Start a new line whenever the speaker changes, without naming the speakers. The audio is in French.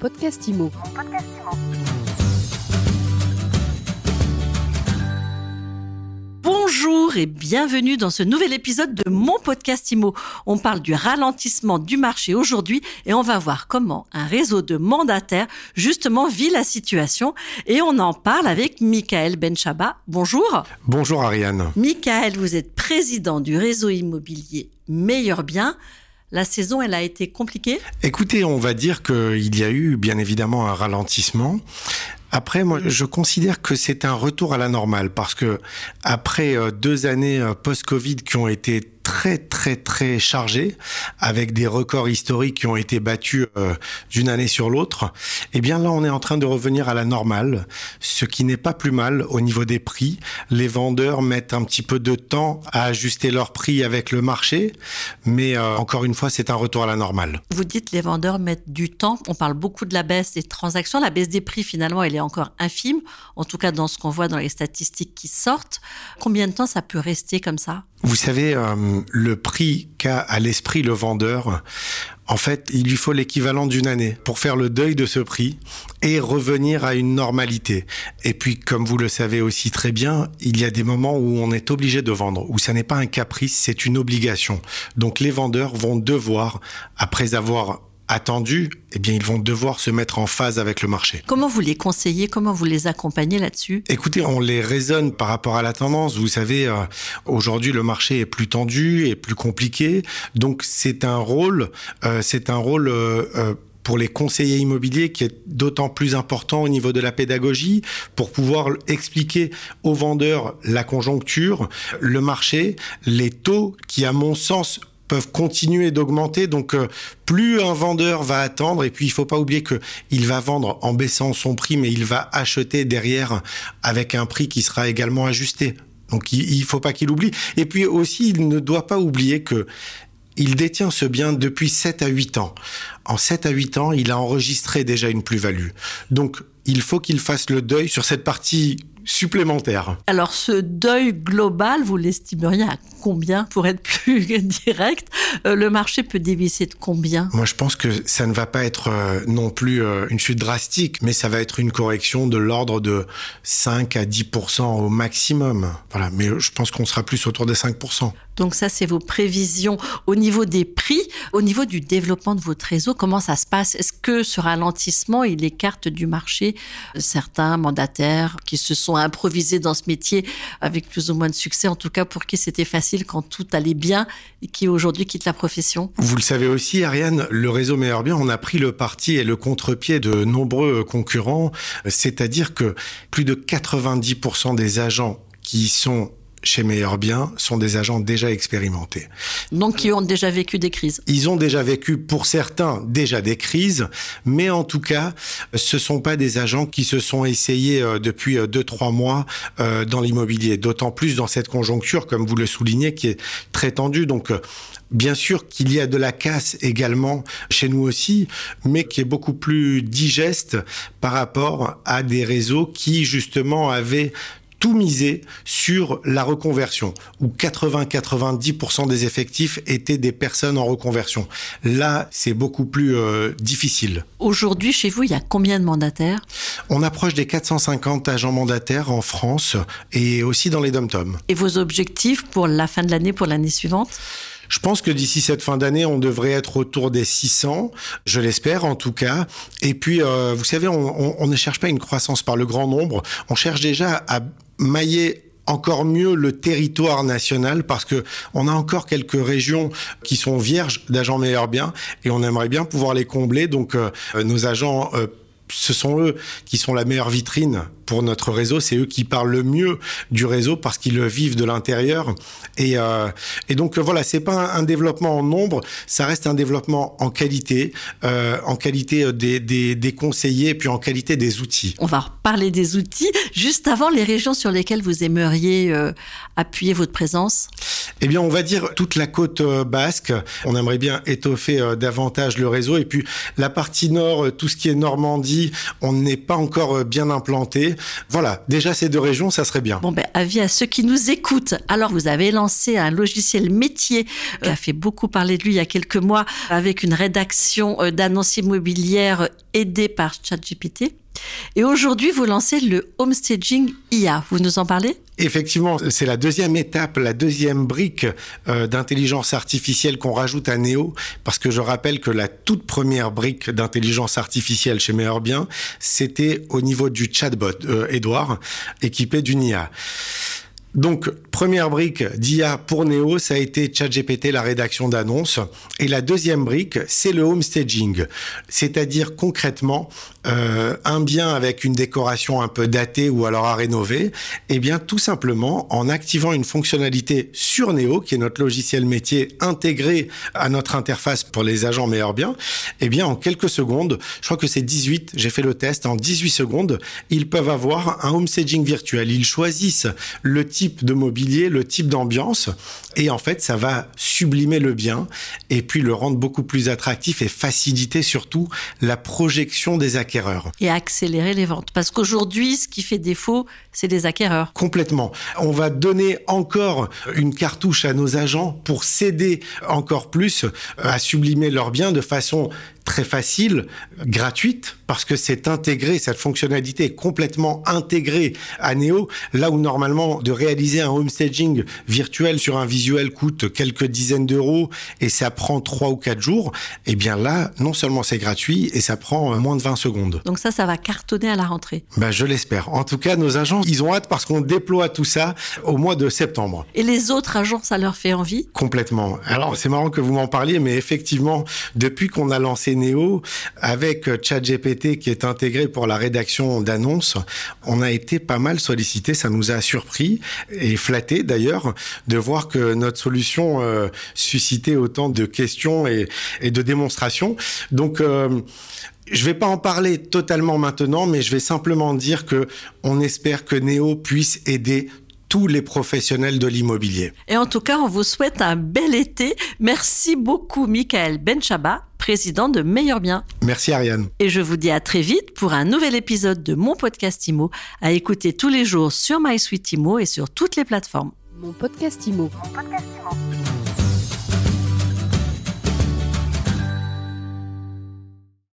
podcast IMO.
Bonjour et bienvenue dans ce nouvel épisode de mon podcast IMO. On parle du ralentissement du marché aujourd'hui et on va voir comment un réseau de mandataires justement vit la situation et on en parle avec Michael Benchaba. Bonjour.
Bonjour Ariane.
Michael, vous êtes président du réseau immobilier Meilleur Bien. La saison, elle a été compliquée
Écoutez, on va dire qu'il y a eu bien évidemment un ralentissement. Après, moi, je considère que c'est un retour à la normale parce que après euh, deux années euh, post-Covid qui ont été très très très chargé avec des records historiques qui ont été battus euh, d'une année sur l'autre, eh bien là on est en train de revenir à la normale, ce qui n'est pas plus mal au niveau des prix. Les vendeurs mettent un petit peu de temps à ajuster leurs prix avec le marché, mais euh, encore une fois c'est un retour à la normale.
Vous dites les vendeurs mettent du temps, on parle beaucoup de la baisse des transactions, la baisse des prix finalement elle est encore infime, en tout cas dans ce qu'on voit dans les statistiques qui sortent. Combien de temps ça peut rester comme ça?
Vous savez, euh, le prix qu'a à l'esprit le vendeur, en fait, il lui faut l'équivalent d'une année pour faire le deuil de ce prix et revenir à une normalité. Et puis, comme vous le savez aussi très bien, il y a des moments où on est obligé de vendre, où ça n'est pas un caprice, c'est une obligation. Donc, les vendeurs vont devoir, après avoir attendus, eh bien, ils vont devoir se mettre en phase avec le marché.
Comment vous les conseillez? Comment vous les accompagnez là-dessus?
Écoutez, on les raisonne par rapport à la tendance. Vous savez, euh, aujourd'hui, le marché est plus tendu et plus compliqué. Donc, c'est un rôle, euh, c'est un rôle euh, pour les conseillers immobiliers qui est d'autant plus important au niveau de la pédagogie pour pouvoir expliquer aux vendeurs la conjoncture, le marché, les taux qui, à mon sens, peuvent continuer d'augmenter. Donc, euh, plus un vendeur va attendre, et puis il faut pas oublier que il va vendre en baissant son prix, mais il va acheter derrière avec un prix qui sera également ajusté. Donc, il, faut pas qu'il oublie. Et puis aussi, il ne doit pas oublier que il détient ce bien depuis 7 à 8 ans. En 7 à 8 ans, il a enregistré déjà une plus-value. Donc, il faut qu'il fasse le deuil sur cette partie supplémentaire.
Alors ce deuil global, vous l'estimeriez à combien pour être plus direct? Euh, Le marché peut dévisser de combien?
Moi je pense que ça ne va pas être euh, non plus euh, une chute drastique, mais ça va être une correction de l'ordre de 5 à 10% au maximum. Voilà, mais je pense qu'on sera plus autour des 5%.
Donc ça, c'est vos prévisions au niveau des prix, au niveau du développement de votre réseau. Comment ça se passe? Est-ce que ce ralentissement, il écarte du marché certains mandataires qui se sont improvisés dans ce métier avec plus ou moins de succès, en tout cas pour qui c'était facile quand tout allait bien et qui aujourd'hui quittent la profession?
Vous le savez aussi, Ariane, le réseau Meilleur Bien, on a pris le parti et le contre-pied de nombreux concurrents, c'est-à-dire que plus de 90% des agents qui sont chez Meilleur Bien sont des agents déjà expérimentés.
Donc qui ont déjà vécu des crises.
Ils ont déjà vécu pour certains déjà des crises, mais en tout cas, ce sont pas des agents qui se sont essayés euh, depuis euh, deux trois mois euh, dans l'immobilier, d'autant plus dans cette conjoncture comme vous le soulignez qui est très tendue. Donc Bien sûr qu'il y a de la casse également chez nous aussi, mais qui est beaucoup plus digeste par rapport à des réseaux qui justement avaient tout misé sur la reconversion, où 80-90% des effectifs étaient des personnes en reconversion. Là, c'est beaucoup plus euh, difficile.
Aujourd'hui, chez vous, il y a combien de mandataires?
On approche des 450 agents mandataires en France et aussi dans les dom-toms.
Et vos objectifs pour la fin de l'année, pour l'année suivante?
Je pense que d'ici cette fin d'année, on devrait être autour des 600, je l'espère en tout cas. Et puis, euh, vous savez, on, on, on ne cherche pas une croissance par le grand nombre, on cherche déjà à mailler encore mieux le territoire national parce que on a encore quelques régions qui sont vierges d'agents meilleurs biens et on aimerait bien pouvoir les combler. Donc euh, nos agents euh, ce sont eux qui sont la meilleure vitrine pour notre réseau. C'est eux qui parlent le mieux du réseau parce qu'ils le vivent de l'intérieur. Et, euh, et donc voilà, c'est pas un, développement en nombre, ça reste un développement en qualité, euh, en qualité des, des, des, conseillers, et puis en qualité des outils.
On va reparler des outils. Juste avant, les régions sur lesquelles vous aimeriez euh, appuyer votre présence?
Eh bien, on va dire toute la côte basque. On aimerait bien étoffer davantage le réseau. Et puis la partie nord, tout ce qui est Normandie on n'est pas encore euh, bien implanté. Voilà, déjà ces deux régions, ça serait bien.
Bon, ben, avis à ceux qui nous écoutent. Alors, vous avez lancé un logiciel métier qui a fait beaucoup parler de lui il y a quelques mois avec une rédaction euh, d'annonces immobilières aidée par ChatGPT. Et aujourd'hui, vous lancez le homestaging IA. Vous nous en parlez?
Effectivement, c'est la deuxième étape, la deuxième brique euh, d'intelligence artificielle qu'on rajoute à Neo, parce que je rappelle que la toute première brique d'intelligence artificielle chez Meilleur Bien, c'était au niveau du chatbot, euh, Edouard, équipé d'une IA. Donc, première brique d'IA pour Neo, ça a été ChatGPT, la rédaction d'annonces. Et la deuxième brique, c'est le home staging. C'est-à-dire concrètement, euh, un bien avec une décoration un peu datée ou alors à rénover, eh bien tout simplement en activant une fonctionnalité sur Neo, qui est notre logiciel métier intégré à notre interface pour les agents meilleurs biens, eh bien en quelques secondes, je crois que c'est 18, j'ai fait le test, en 18 secondes, ils peuvent avoir un home staging virtuel. Ils choisissent le type de mobilier, le type d'ambiance, et en fait ça va sublimer le bien et puis le rendre beaucoup plus attractif et faciliter surtout la projection des acquéreurs
et accélérer les ventes. Parce qu'aujourd'hui, ce qui fait défaut, c'est des acquéreurs.
Complètement. On va donner encore une cartouche à nos agents pour s'aider encore plus à sublimer leurs biens de façon très facile, gratuite, parce que c'est intégré, cette fonctionnalité est complètement intégrée à Neo, là où normalement de réaliser un home staging virtuel sur un visuel coûte quelques dizaines d'euros et ça prend trois ou quatre jours, et eh bien là, non seulement c'est gratuit et ça prend moins de 20 secondes.
Donc ça, ça va cartonner à la rentrée.
Ben, je l'espère. En tout cas, nos agents, ils ont hâte parce qu'on déploie tout ça au mois de septembre.
Et les autres agents, ça leur fait envie?
Complètement. Alors, c'est marrant que vous m'en parliez, mais effectivement, depuis qu'on a lancé Néo, avec ChatGPT qui est intégré pour la rédaction d'annonces, on a été pas mal sollicité. Ça nous a surpris et flatté d'ailleurs de voir que notre solution euh, suscitait autant de questions et, de démonstrations. Donc, euh, je vais pas en parler totalement maintenant, mais je vais simplement dire que on espère que Néo puisse aider tous les professionnels de l'immobilier.
Et en tout cas, on vous souhaite un bel été. Merci beaucoup, Michael Benchaba, président de Meilleur Bien.
Merci, Ariane.
Et je vous dis à très vite pour un nouvel épisode de mon podcast Imo à écouter tous les jours sur MySuite Imo et sur toutes les plateformes.
Mon podcast Imo. Mon podcast Imo.